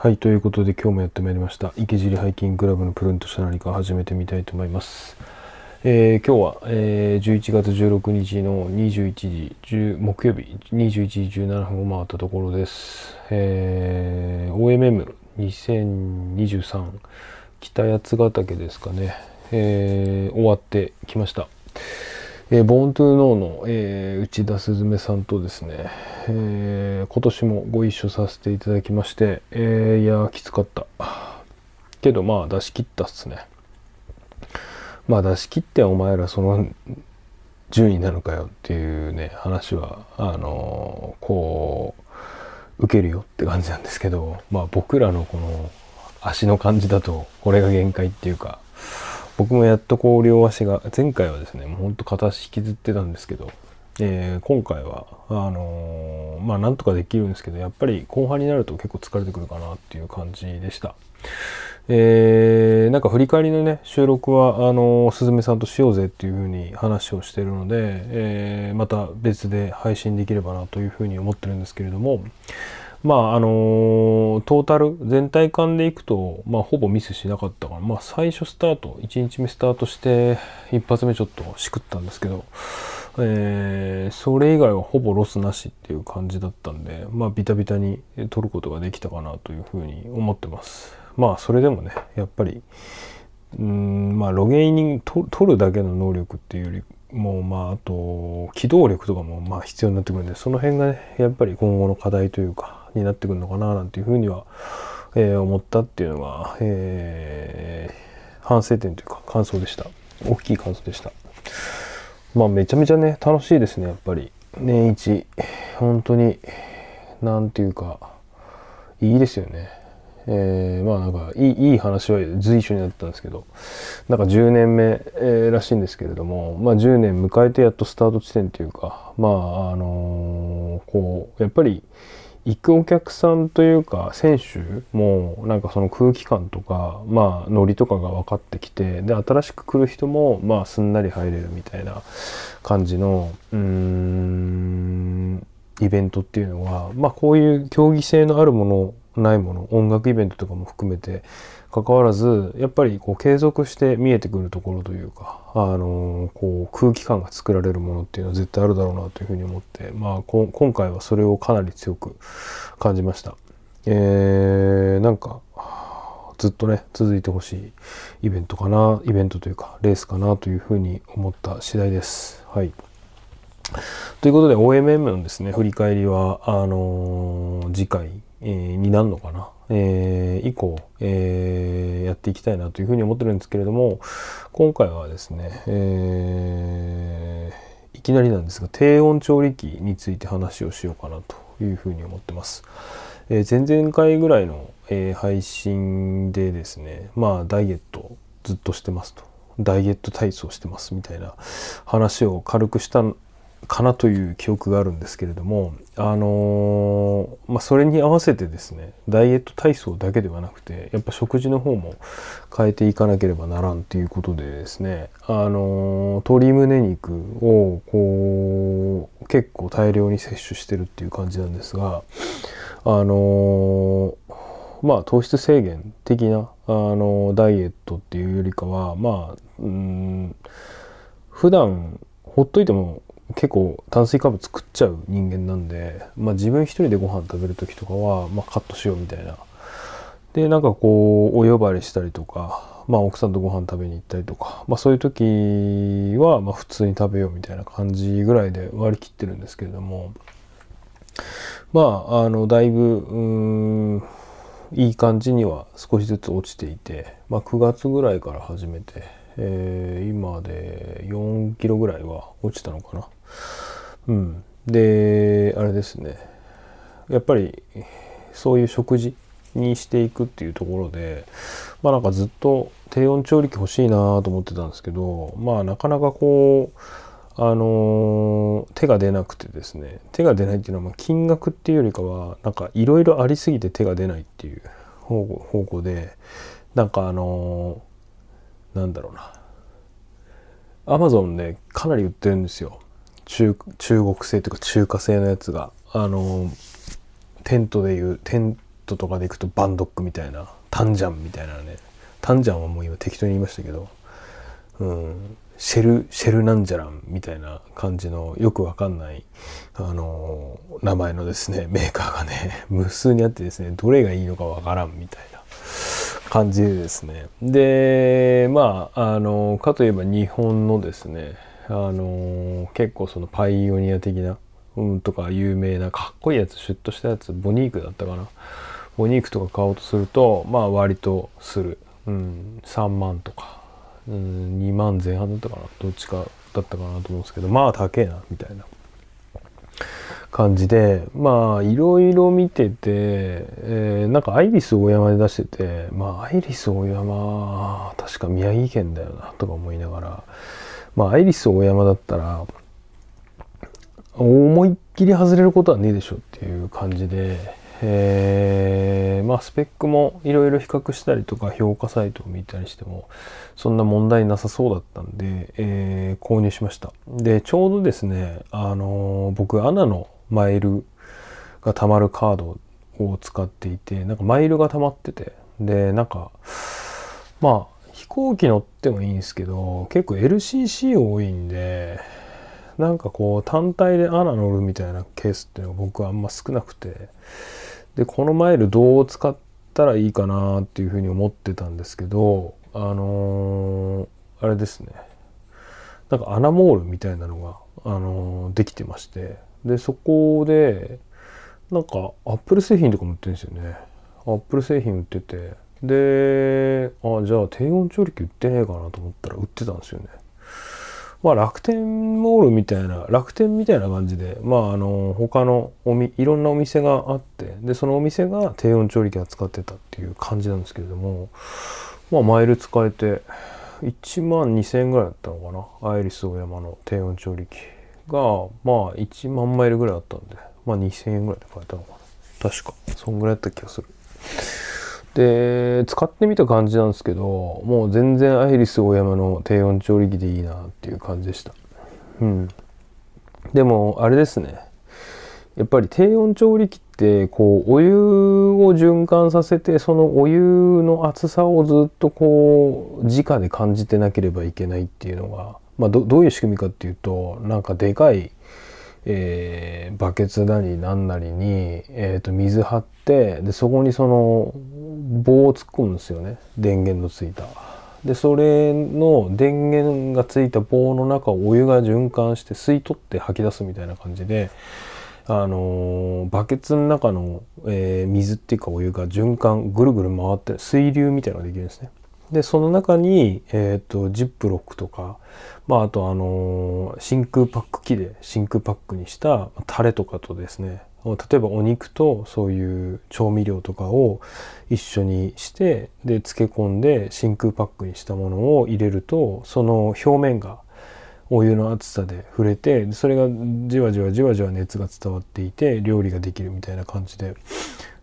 はい、ということで今日もやってまいりました。池尻ハイキングクラブのプルンとした何か始めてみたいと思います。えー今日は、えー11月16日の21時10木曜日21時17分を回ったところです。えー OMM2023 北八ヶ岳ですかね、えー終わってきました。えー、ボーントゥーノーの、えー内田すずめさんとですね、えー今年もご一緒させていただきまして、えーいやきつかった。けどまあ出し切ったっすね。まあ出し切ってお前らその順位なのかよっていうね話はあのーこう受けるよって感じなんですけどまあ僕らのこの足の感じだとこれが限界っていうか僕もやっとこう両足が前回はですねもうほんと片足引きずってたんですけど、えー今回はあのーまあなんとかできるんですけどやっぱり後半になると結構疲れてくるかなっていう感じでした。えーなんか振り返りのね収録はあのーすずめさんとしようぜっていう風に話をしてるので、えーまた別で配信できればなという風に思ってるんですけれどもまああのートータル全体感でいくと、まあ、ほぼミスしなかったから、まあ、最初スタート1日目スタートして一発目ちょっとしくったんですけど、えーそれ以外はほぼロスなしっていう感じだったんでまあビタビタに取ることができたかなというふうに思ってます。まあそれでもねやっぱりうんまあロゲイニング取るだけの能力っていうよりもまああと機動力とかもまあ必要になってくるんでその辺がねやっぱり今後の課題というかになってくるのかななんていうふうには、えー思ったっていうのが、えー反省点というか感想でした。大きい感想でした。まあめちゃめちゃね楽しいですねやっぱり。年一本当になんていうかいいですよね。えーまあなんかいいいい話は随所になったんですけどなんか10年目、えーらしいんですけれどもまあ10年迎えてやっとスタート地点というかまああのーこうやっぱり行くお客さんというか選手もなんかその空気感とかまあノリとかが分かってきてで新しく来る人もまあすんなり入れるみたいな感じのうーんイベントっていうのはまあこういう競技性のあるものないもの音楽イベントとかも含めて関わらずやっぱりこう継続して見えてくるところというか、あのこう空気感が作られるものっていうのは絶対あるだろうなというふうに思って、まあ、こ今回はそれをかなり強く感じました。えーなんかずっとね続いてほしいイベントかなイベントというかレースかなというふうに思った次第です。はいということで OMM のですね振り返りはあのー次回、えーになるのかな、えー以降、えーやっていきたいなというふうに思ってるんですけれども今回はですね、えーいきなりなんですが低温調理器について話をしようかなというふうに思ってます。えー前々回ぐらいの、えー配信でですねまあダイエットずっとしてますとダイエット体操してますみたいな話を軽くしたかなという記憶があるんですけれどもあのーまあそれに合わせてですねダイエット体操だけではなくてやっぱ食事の方も変えていかなければならんということでですねあのー鶏胸肉をこう結構大量に摂取してるっていう感じなんですがあのーまあ糖質制限的な、あのダイエットっていうよりかはまあうん普段ほっといても結構炭水化物作っちゃう人間なんで、まあ、自分一人でご飯食べる時とかは、まあ、カットしようみたいなでなんかこうお呼ばれしたりとか、まあ、奥さんとご飯食べに行ったりとか、まあ、そういう時はまあ普通に食べようみたいな感じぐらいで割り切ってるんですけれどもまああのだいぶうんいい感じには少しずつ落ちていて、まあ、9月ぐらいから始めて、えー今で4キロぐらいは落ちたのかな。うん、であれですね。やっぱりそういう食事にしていくっていうところでまあなんかずっと低温調理器欲しいなと思ってたんですけどまあなかなかこうあのー手が出なくてですね。手が出ないっていうのはま金額っていうよりかはなんかいろいろありすぎて手が出ないっていう方向方向でなんかあのーなんだろうな。アマゾンでかなり売ってるんですよ。中国製というか中華製のやつがあのテントでいうテントとかでいくとバンドックみたいなタンジャンみたいなね。タンジャンはもう今適当に言いましたけど、うん、シェルシェルなんじゃらんみたいな感じのよくわかんないあの名前のですねメーカーがね 無数にあってですねどれがいいのかわからんみたいな。感じでですね。でまああのかといえば日本のですねあの結構そのパイオニア的な、うん、とか有名なかっこいいやつシュッとしたやつボニークだったかな。ボニークとか買おうとするとまあ割とする、うん、3万とか、うん、2万前半だったかなどっちかだったかなと思うんですけどまあ高えなみたいな。感じでまあいろいろ見てて、えー、なんかアイリス大山で出しててまあアイリス大山確か宮城県だよなとか思いながらまあアイリス大山だったら思いっきり外れることはねえでしょっていう感じで、えー、まあスペックもいろいろ比較したりとか評価サイトを見たりしてもそんな問題なさそうだったんで、えー、購入しました。でちょうどですねあのー、僕アナのマイルが貯まるカードを使っていてなんかマイルが溜まっててでなんかまあ行機乗ってもいいんですけど結構 LCC 多いんでなんかこう単体でアナ乗るみたいなケースっていうのが僕はあんま少なくてでこのマイルどう使ったらいいかなっていうふうに思ってたんですけどあのー、あれですね。なんかアナモールみたいなのが、あのー、できてましてでそこでなんかアップル製品とかも売ってるんですよね。アップル製品売っててであじゃあ低温調理器売ってねえかなと思ったら売ってたんですよね。まあ楽天モールみたいな楽天みたいな感じでまああの他のおみいろんなお店があってでそのお店が低温調理器扱ってたっていう感じなんですけれどもまあマイル使えて1万2000円ぐらいだったのかなアイリスオーヤマの低温調理器がまあ1万マイルぐらいあったんでまあ2000円ぐらいで買えたのかな。確かそんぐらいだった気がする。で使ってみた感じなんですけどもう全然アイリスオーヤマの低温調理器でいいなっていう感じでした。うん。でもあれですね。やっぱり低温調理器ってこうお湯を循環させてそのお湯の熱さをずっとこう直で感じてなければいけないっていうのがまあ、どどういう仕組みかっていうとなんかでかい、えー、バケツなりなんなりに、えー、と水張ってでそこにその棒を突っ込むんですよね電源のついた。でそれの電源がついた棒の中をお湯が循環して吸い取って吐き出すみたいな感じで。あのー、バケツの中の、えー、水っていうかお湯が循環ぐるぐる回って水流みたいなのができるんですね。でその中に、えーと、ジップロックとか、まあ、あとあのー、真空パック機で真空パックにしたタレとかとですね例えばお肉とそういう調味料とかを一緒にしてで漬け込んで真空パックにしたものを入れるとその表面がお湯の熱さで触れてそれがじわじわじわじわ熱が伝わっていて料理ができるみたいな感じで。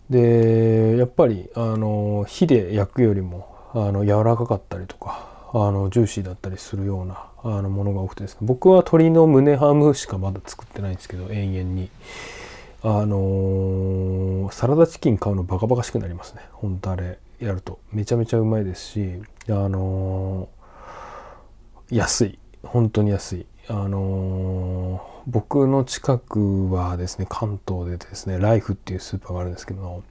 でやっぱりあの火で焼くよりもあの柔らかかったりとかあのジューシーだったりするようなあのものが多くてですね。僕は鶏の胸ハムしかまだ作ってないんですけど永遠に。あのー、サラダチキン買うのバカバカしくなりますね。ほんとあれやると。めちゃめちゃうまいですしあのー、安い。本当に安い。あのー、僕の近くはですね関東でですねライフっていうスーパーがあるんですけど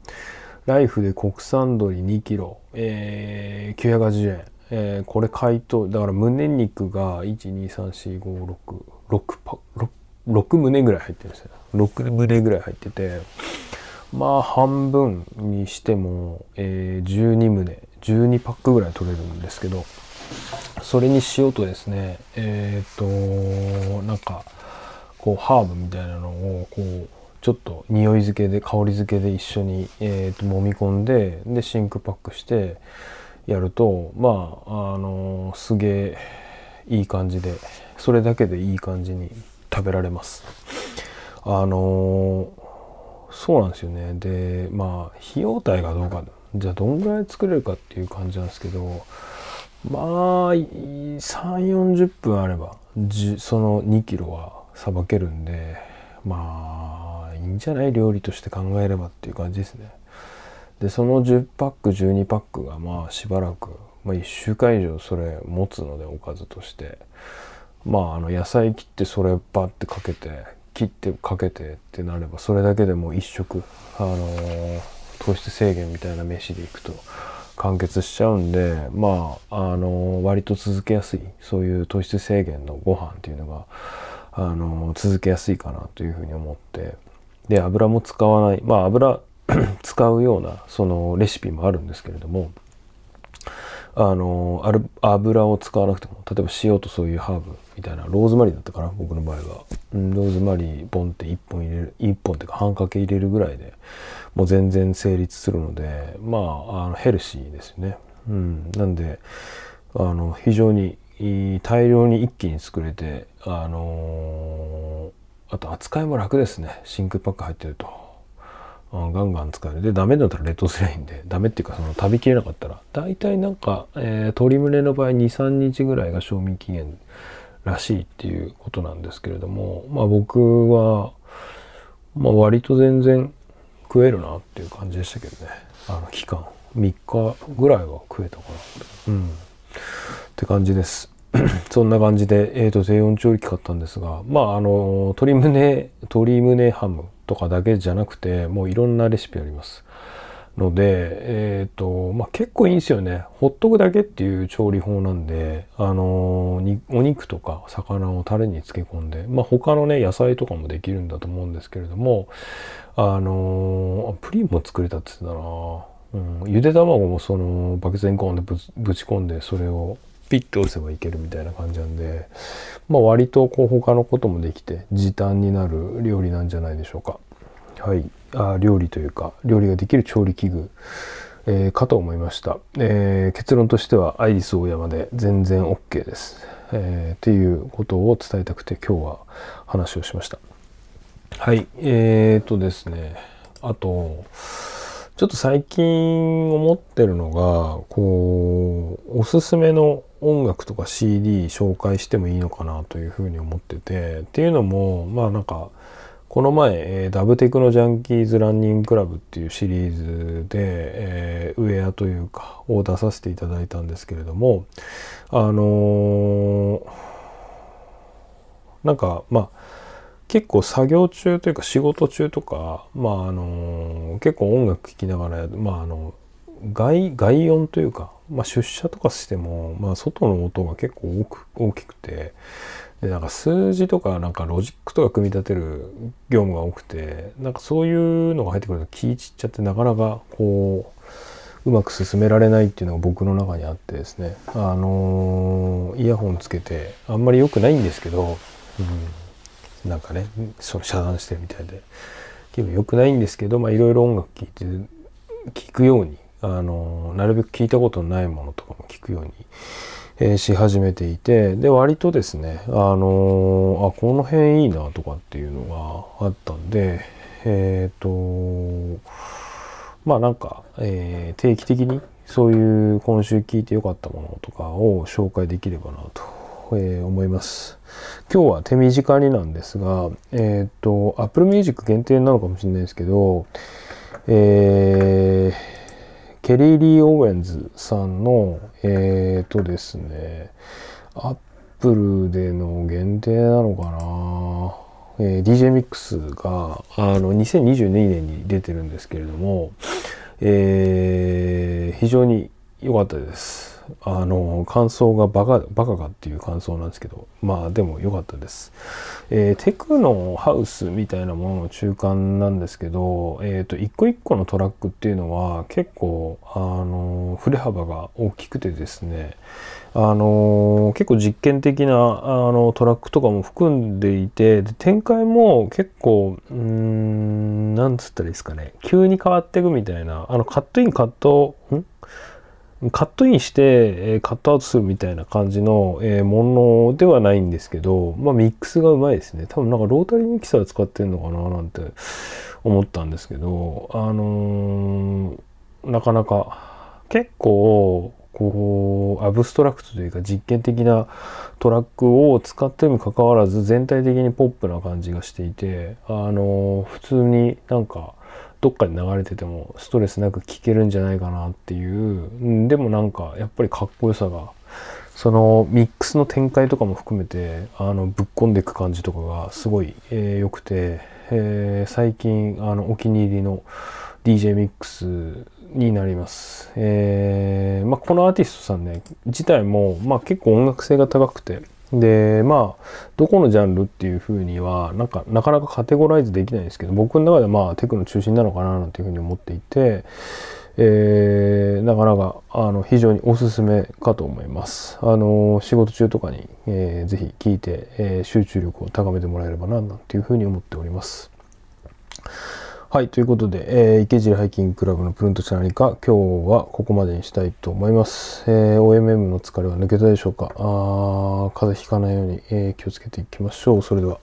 ライフで国産鶏2キロ、えー、980円、えー、これ解凍だから胸肉が1234566パ6 6胸ぐらい入ってるんですよ。6胸ぐらい入っててまあ半分にしても、えー、12胸12パックぐらい取れるんですけどそれにしようとですねえっ、ー、となんかこうハーブみたいなのをこうちょっと匂い付けで香り付けで一緒に、えーと、揉み込んででシンクパックしてやるとまああのー、すげえいい感じでそれだけでいい感じに食べられます。あの、そうなんですよねでまあ費用対がどうかじゃあどんぐらい作れるかっていう感じなんですけどまあ3 4 0分あればその2キロはさばけるんでまあいいんじゃない？料理として考えればっていう感じですね。でその10パック12パックがまあしばらく、まあ、1週間以上それ持つのでおかずとしてまああの野菜切ってそれバッてかけて切ってかけてってなればそれだけでも一食あのー、糖質制限みたいな飯でいくと完結しちゃうんでまああのー、割と続けやすいそういう糖質制限のご飯っていうのがあのー、続けやすいかなというふうに思ってで油も使わないまあ油 使うようなそのレシピもあるんですけれどもあの油を使わなくても例えば塩とそういうハーブみたいなローズマリーだったかな僕の場合は、うん、ローズマリーボンって1本入れる1本っていうか半かけ入れるぐらいでもう全然成立するのでまああのヘルシーですよね、うん、なんであの非常に大量に一気に作れてあのー、あと扱いも楽ですね。真空パック入ってると。ガンガン使える。で、ダメだったら冷凍すりゃいいんで、ダメっていうか、その食べきれなかったら、大体なんか、えー、鶏胸の場合2、3日ぐらいが賞味期限らしいっていうことなんですけれども、まあ僕は、まあ割と全然食えるなっていう感じでしたけどね。あの期間、3日ぐらいは食えたかな。うん。って感じです。そんな感じで、えっ、ー、と、低温調理器買ったんですが、まあ、あの、鶏胸、鶏胸ハムとかだけじゃなくて、もういろんなレシピあります。ので、えっ、ー、と、まあ、結構いいんですよね。ほっとくだけっていう調理法なんで、あのお肉とか魚をタレに漬け込んで、まあ、他のね、野菜とかもできるんだと思うんですけれども、あのプリンも作れたって言ってたなうん、ゆで卵もそのバケツにコンでぶち込んでそれをピッと押せばいけるみたいな感じなんで、まあ割とこう他のこともできて時短になる料理なんじゃないでしょうか。はい。あ料理というか、料理ができる調理器具、えー、かと思いました。えー、結論としてはアイリスオーヤマで全然 OK です。えー、っていうことを伝えたくて今日は話をしました。はい。えーとですね。あと、ちょっと最近思ってるのが、こう、おすすめの音楽とか CD 紹介してもいいのかなというふうに思ってて、っていうのも、まあなんか、この前、えー、ダブテクノジャンキーズランニングクラブっていうシリーズで、えー、ウェアというか、を出させていただいたんですけれども、あのー、なんか、まあ、結構作業中というか仕事中とか、まああの結構音楽聴きながら、まああの外外音というか、まあ、出社とかしても、まあ、外の音が結構大く大きくてでなんか数字とかなんかロジックとか組み立てる業務が多くてなんかそういうのが入ってくると気散っちゃってなかなかこううまく進められないっていうのが僕の中にあってですね。あのイヤホンつけてあんまり良くないんですけど、うんなんかねその遮断してるみたいで気分良くないんですけどいろいろ音楽聴いて聴くようにあのなるべく聞いたことのないものとかも聞くように、えー、し始めていてで割とですねあのあこの辺いいなとかっていうのがあったんでえっ、ー、とまあなんか、えー、定期的にそういう今週聞いてよかったものとかを紹介できればなとえー、思います。今日は手短になんですが、えっ、ー、と、Apple Music 限定なのかもしれないですけど、えー、ケリー・リー・オーウェンズさんの、えっ、ー、とですね、アップルでの限定なのかな、えー、DJ ミックスが、あの、2022年に出てるんですけれども、えー、非常に良かったです。あの感想がバカバカかっていう感想なんですけどまあでも良かったです、えー、テクノハウスみたいなものの中間なんですけど、えーと、一個一個のトラックっていうのは結構あの振れ幅が大きくてですねあの結構実験的なあのトラックとかも含んでいて展開も結構うんなんつったらいいですかね。急に変わっていくみたいなあのカットインカットん？カットインして、えカットアウトするみたいな感じの、えものではないんですけど、まあミックスがうまいですね。多分なんかロータリーミキサー使ってんのかななんて思ったんですけど、あのー、なかなか結構こうアブストラクトというか実験的なトラックを使ってもかかわらず全体的にポップな感じがしていてあの、普通になんかどっかで流れててもストレスなく聴けるんじゃないかなっていう、ん、でもなんかやっぱりかっこよさがそのミックスの展開とかも含めてあのぶっ込んでいく感じとかがすごい良、えー、くて、えー、最近あのお気に入りの DJ ミックスになります。えーまあ、このアーティストさんね自体も、まあ、結構音楽性が高くてでまあどこのジャンルっていうふうにはなんかなかなかカテゴライズできないんですけど僕の中でまあテクの中心なのかななんていうふうに思っていて、えー、なかなかあの非常におすすめかと思います。あの仕事中とかに、えー、ぜひ聞いて、えー、集中力を高めてもらえればななんていうふうに思っております。はい、ということで、えー、池尻ハイキングクラブのプルントした何か、今日はここまでにしたいと思います。えー、OMM の疲れは抜けたでしょうか？あ風邪ひかないように、えー、気をつけていきましょう。それでは。